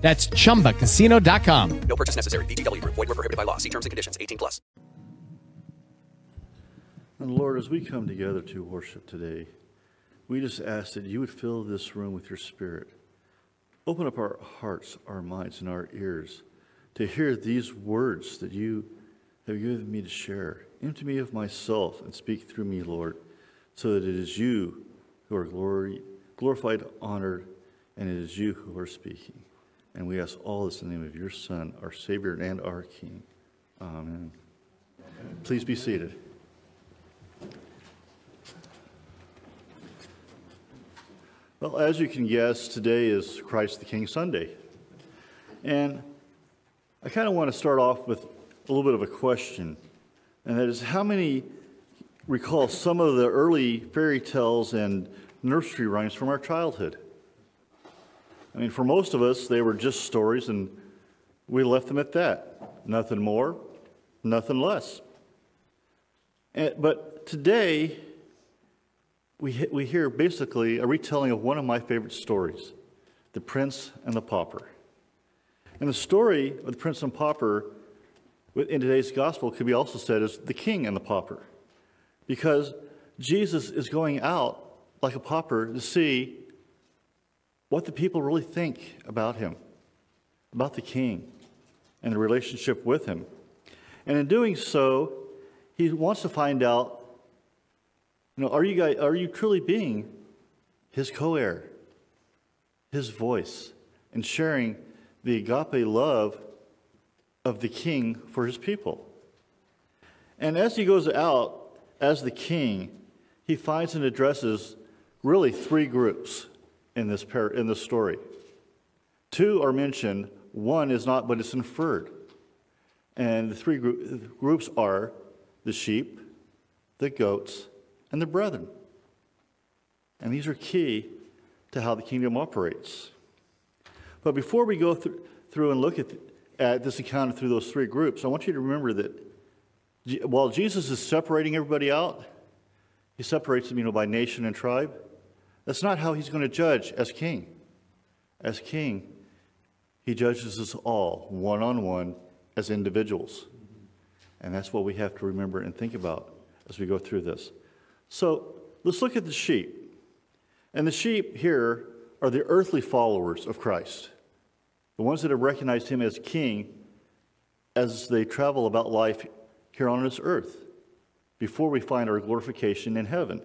That's chumbacasino.com. No purchase necessary. VGW Group. Void were prohibited by law. See terms and conditions. 18 plus. And Lord, as we come together to worship today, we just ask that you would fill this room with your spirit. Open up our hearts, our minds, and our ears to hear these words that you have given me to share. Empty me of myself and speak through me, Lord, so that it is you who are glory, glorified, honored, and it is you who are speaking. And we ask all this in the name of your Son, our Savior and our King. Amen. Please be seated. Well, as you can guess, today is Christ the King Sunday. And I kind of want to start off with a little bit of a question, and that is how many recall some of the early fairy tales and nursery rhymes from our childhood? I mean, for most of us, they were just stories, and we left them at that. Nothing more, nothing less. And, but today, we, we hear basically a retelling of one of my favorite stories The Prince and the Pauper. And the story of the Prince and Pauper in today's gospel could be also said as the King and the Pauper, because Jesus is going out like a pauper to see what the people really think about him, about the king, and the relationship with him. And in doing so, he wants to find out you know, are you, guys, are you truly being his co heir, his voice, and sharing the agape love of the king for his people? And as he goes out as the king, he finds and addresses really three groups in this, par- in this story. Two are mentioned, one is not, but it's inferred. And the three groups are the sheep, the goats, and the brethren. And these are key to how the kingdom operates. But before we go through, through and look at, at this account through those three groups, I want you to remember that while Jesus is separating everybody out, he separates them, you know, by nation and tribe. That's not how he's going to judge as king. As king, he judges us all one on one as individuals. And that's what we have to remember and think about as we go through this. So let's look at the sheep. And the sheep here are the earthly followers of Christ, the ones that have recognized him as king as they travel about life here on this earth before we find our glorification in heaven.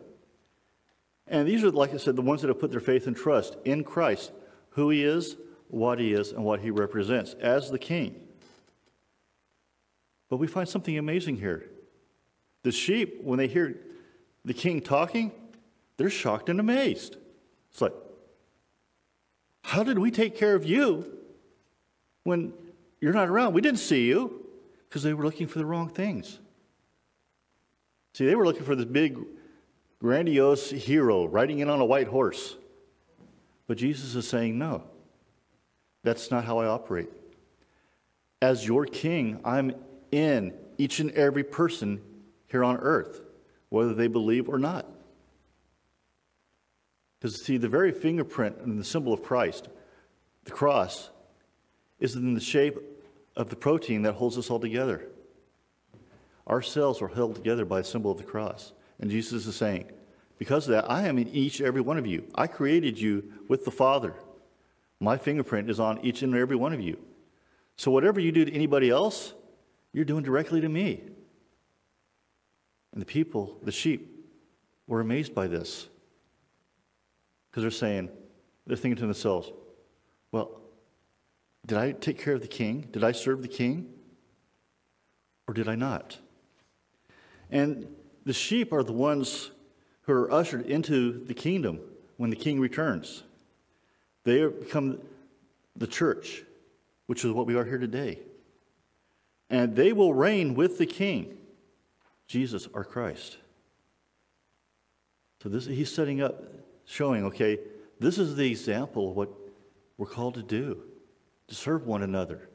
And these are, like I said, the ones that have put their faith and trust in Christ, who he is, what he is, and what he represents as the king. But we find something amazing here. The sheep, when they hear the king talking, they're shocked and amazed. It's like, how did we take care of you when you're not around? We didn't see you because they were looking for the wrong things. See, they were looking for this big grandiose hero riding in on a white horse. But Jesus is saying, no, that's not how I operate. As your king, I'm in each and every person here on earth, whether they believe or not. Because, see, the very fingerprint and the symbol of Christ, the cross, is in the shape of the protein that holds us all together. Our cells are held together by the symbol of the cross. And Jesus is saying, because of that, I am in each and every one of you. I created you with the Father. My fingerprint is on each and every one of you. So whatever you do to anybody else, you're doing directly to me. And the people, the sheep, were amazed by this. Because they're saying, they're thinking to themselves, well, did I take care of the king? Did I serve the king? Or did I not? And the sheep are the ones who are ushered into the kingdom when the king returns. They become the church, which is what we are here today. and they will reign with the king, Jesus our Christ. So this, he's setting up, showing, okay, this is the example of what we're called to do, to serve one another.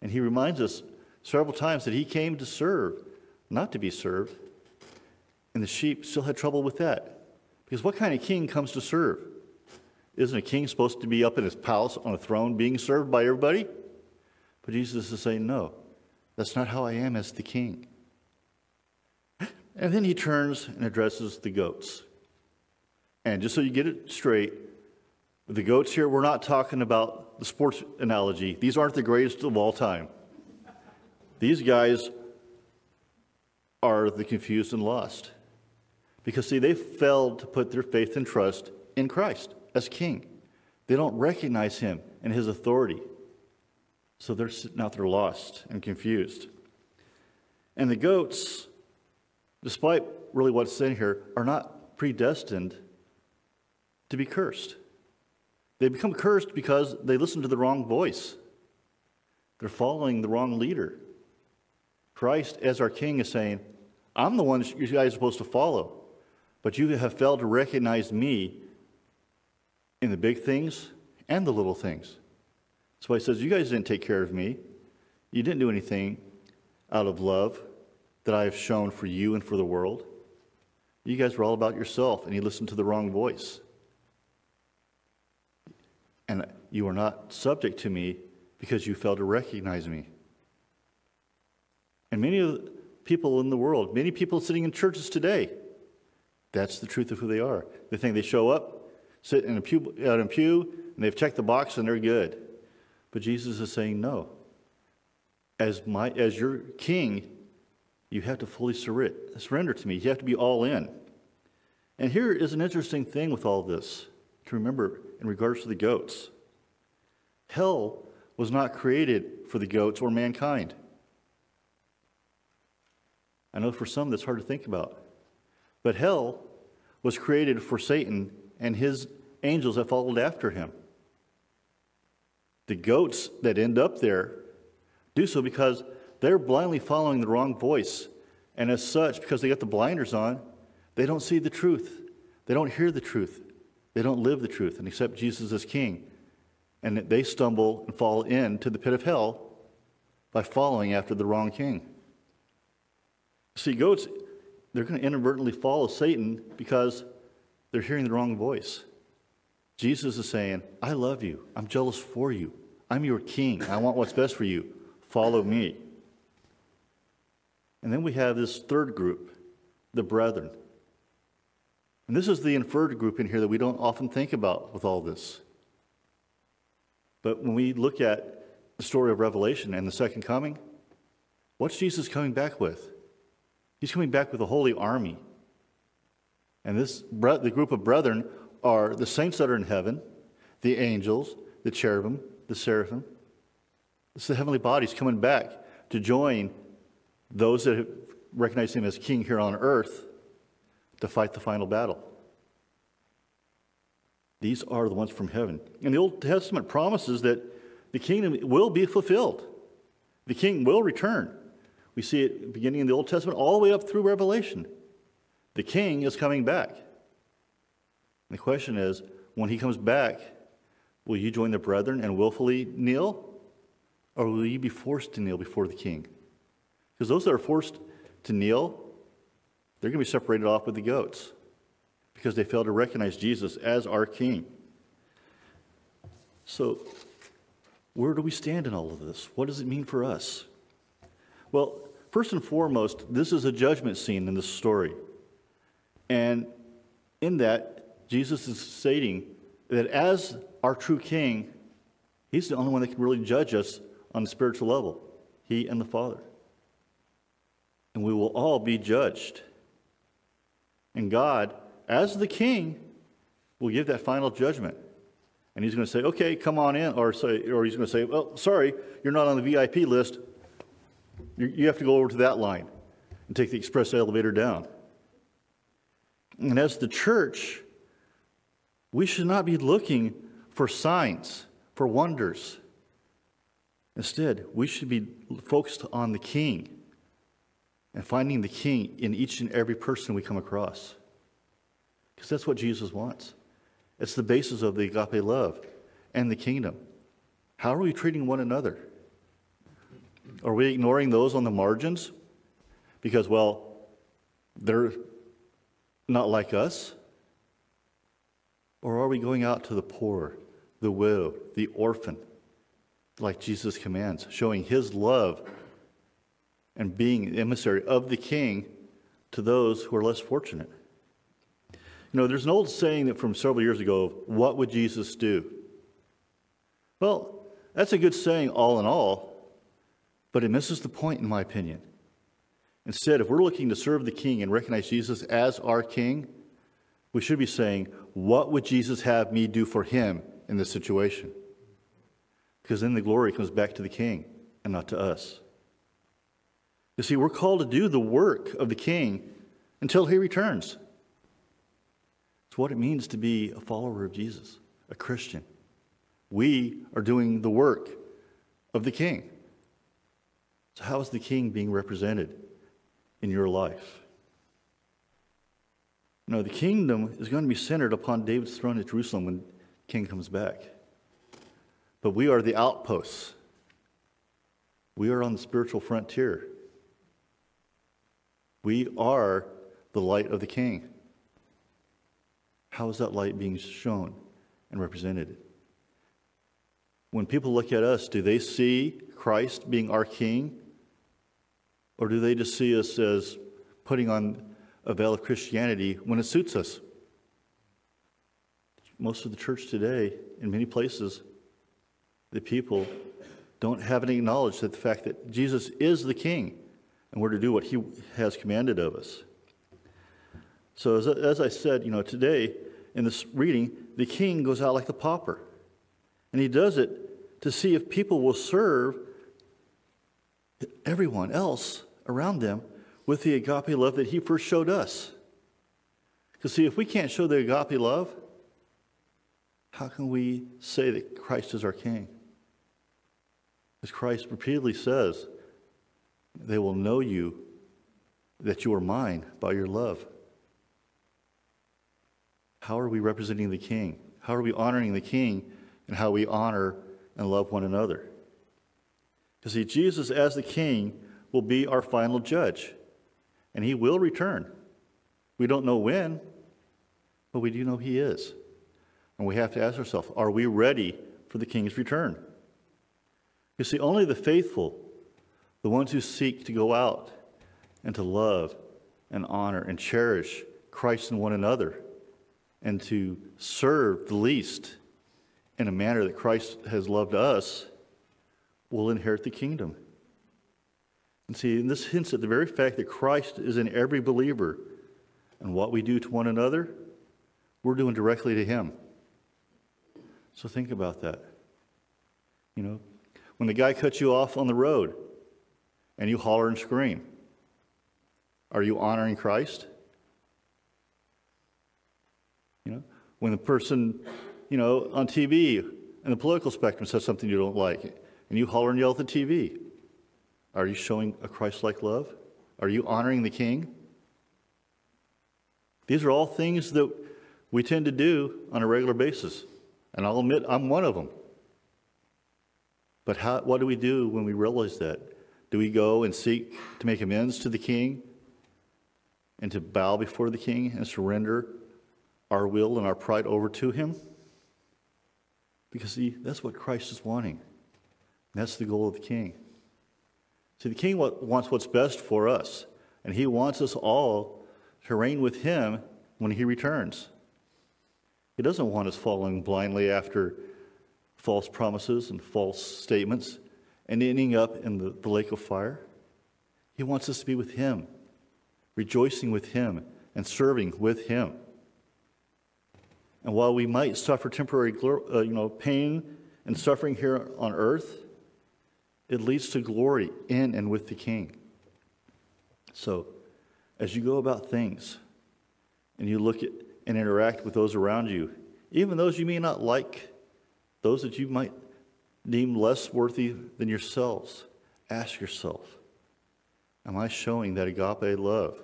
And he reminds us several times that he came to serve, not to be served. And the sheep still had trouble with that. Because what kind of king comes to serve? Isn't a king supposed to be up in his palace on a throne being served by everybody? But Jesus is saying, no, that's not how I am as the king. And then he turns and addresses the goats. And just so you get it straight, the goats here, we're not talking about the sports analogy. These aren't the greatest of all time. These guys are the confused and lost. Because, see, they failed to put their faith and trust in Christ as king. They don't recognize him and his authority. So they're sitting out there lost and confused. And the goats, despite really what's said here, are not predestined to be cursed. They become cursed because they listen to the wrong voice. They're following the wrong leader. Christ, as our king, is saying, I'm the one you guys are supposed to follow, but you have failed to recognize me in the big things and the little things. So he says, You guys didn't take care of me. You didn't do anything out of love that I have shown for you and for the world. You guys were all about yourself, and you listened to the wrong voice. And you are not subject to me because you failed to recognize me. And many of people in the world, many people sitting in churches today, that's the truth of who they are. They think they show up, sit in a pew, out in a pew, and they've checked the box and they're good. But Jesus is saying, no. As, my, as your king, you have to fully surrender to me. You have to be all in. And here is an interesting thing with all this to remember in regards to the goats. Hell was not created for the goats or mankind. I know for some that's hard to think about. But hell was created for Satan and his angels that followed after him. The goats that end up there do so because they're blindly following the wrong voice. And as such, because they got the blinders on, they don't see the truth. They don't hear the truth. They don't live the truth and accept Jesus as king. And they stumble and fall into the pit of hell by following after the wrong king. See, goats, they're going to inadvertently follow Satan because they're hearing the wrong voice. Jesus is saying, I love you. I'm jealous for you. I'm your king. I want what's best for you. Follow me. And then we have this third group, the brethren. And this is the inferred group in here that we don't often think about with all this. But when we look at the story of Revelation and the second coming, what's Jesus coming back with? He's coming back with a holy army. And this the group of brethren are the saints that are in heaven, the angels, the cherubim, the seraphim. It's the heavenly bodies coming back to join those that have recognized him as king here on earth to fight the final battle. These are the ones from heaven. And the Old Testament promises that the kingdom will be fulfilled. The king will return. We see it beginning in the Old Testament all the way up through Revelation. The king is coming back. And the question is when he comes back, will you join the brethren and willfully kneel? Or will you be forced to kneel before the king? Because those that are forced to kneel, they're going to be separated off with the goats because they fail to recognize Jesus as our king. So, where do we stand in all of this? What does it mean for us? Well, first and foremost, this is a judgment scene in this story. And in that, Jesus is stating that as our true king, he's the only one that can really judge us on the spiritual level, he and the Father. And we will all be judged. And God, as the king, will give that final judgment. And he's going to say, okay, come on in. Or, say, or he's going to say, well, sorry, you're not on the VIP list. You have to go over to that line and take the express elevator down. And as the church, we should not be looking for signs, for wonders. Instead, we should be focused on the King and finding the King in each and every person we come across. Because that's what Jesus wants. It's the basis of the agape love and the kingdom. How are we treating one another? Are we ignoring those on the margins because, well, they're not like us? Or are we going out to the poor, the widow, the orphan, like Jesus commands, showing his love and being the emissary of the king to those who are less fortunate? You know, there's an old saying that from several years ago what would Jesus do? Well, that's a good saying all in all, but it misses the point, in my opinion. Instead, if we're looking to serve the king and recognize Jesus as our king, we should be saying, What would Jesus have me do for him in this situation? Because then the glory comes back to the king and not to us. You see, we're called to do the work of the king until he returns. It's what it means to be a follower of Jesus, a Christian. We are doing the work of the king. So, how is the king being represented in your life? No, the kingdom is going to be centered upon David's throne at Jerusalem when king comes back. But we are the outposts. We are on the spiritual frontier. We are the light of the king. How is that light being shown and represented? When people look at us, do they see Christ being our king? Or do they just see us as putting on a veil of Christianity when it suits us? Most of the church today, in many places, the people don't have any knowledge that the fact that Jesus is the king and we're to do what he has commanded of us. So, as, as I said, you know, today in this reading, the king goes out like the pauper. And he does it to see if people will serve everyone else around them with the agape love that he first showed us. Because, see, if we can't show the agape love, how can we say that Christ is our king? As Christ repeatedly says, they will know you, that you are mine by your love. How are we representing the king? How are we honoring the king and how we honor and love one another? Because see, Jesus as the king will be our final judge, and he will return. We don't know when, but we do know he is. And we have to ask ourselves are we ready for the king's return? You see, only the faithful, the ones who seek to go out and to love and honor and cherish Christ and one another, and to serve the least in a manner that Christ has loved us, will inherit the kingdom. And see, and this hints at the very fact that Christ is in every believer, and what we do to one another, we're doing directly to Him. So think about that. You know, when the guy cuts you off on the road and you holler and scream, are you honoring Christ? You know, when the person, you know, on TV and the political spectrum says something you don't like, and you holler and yell at the TV, are you showing a Christ like love? Are you honoring the King? These are all things that we tend to do on a regular basis. And I'll admit I'm one of them. But how, what do we do when we realize that? Do we go and seek to make amends to the King and to bow before the King and surrender our will and our pride over to Him? Because see, that's what Christ is wanting. That's the goal of the King. See, the King wants what's best for us, and He wants us all to reign with Him when He returns. He doesn't want us following blindly after false promises and false statements and ending up in the, the lake of fire. He wants us to be with Him, rejoicing with Him, and serving with Him. And while we might suffer temporary uh, you know, pain and suffering here on earth, it leads to glory in and with the King. So, as you go about things and you look at and interact with those around you, even those you may not like, those that you might deem less worthy than yourselves, ask yourself Am I showing that agape love?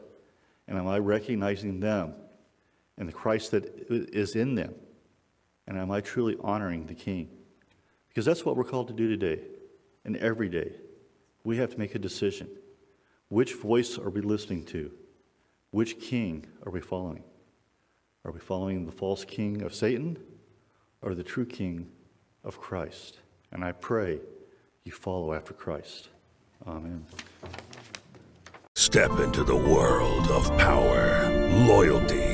And am I recognizing them and the Christ that is in them? And am I truly honoring the King? Because that's what we're called to do today and every day. We have to make a decision. Which voice are we listening to? Which king are we following? Are we following the false king of Satan or the true king of Christ? And I pray you follow after Christ. Amen. Step into the world of power, loyalty,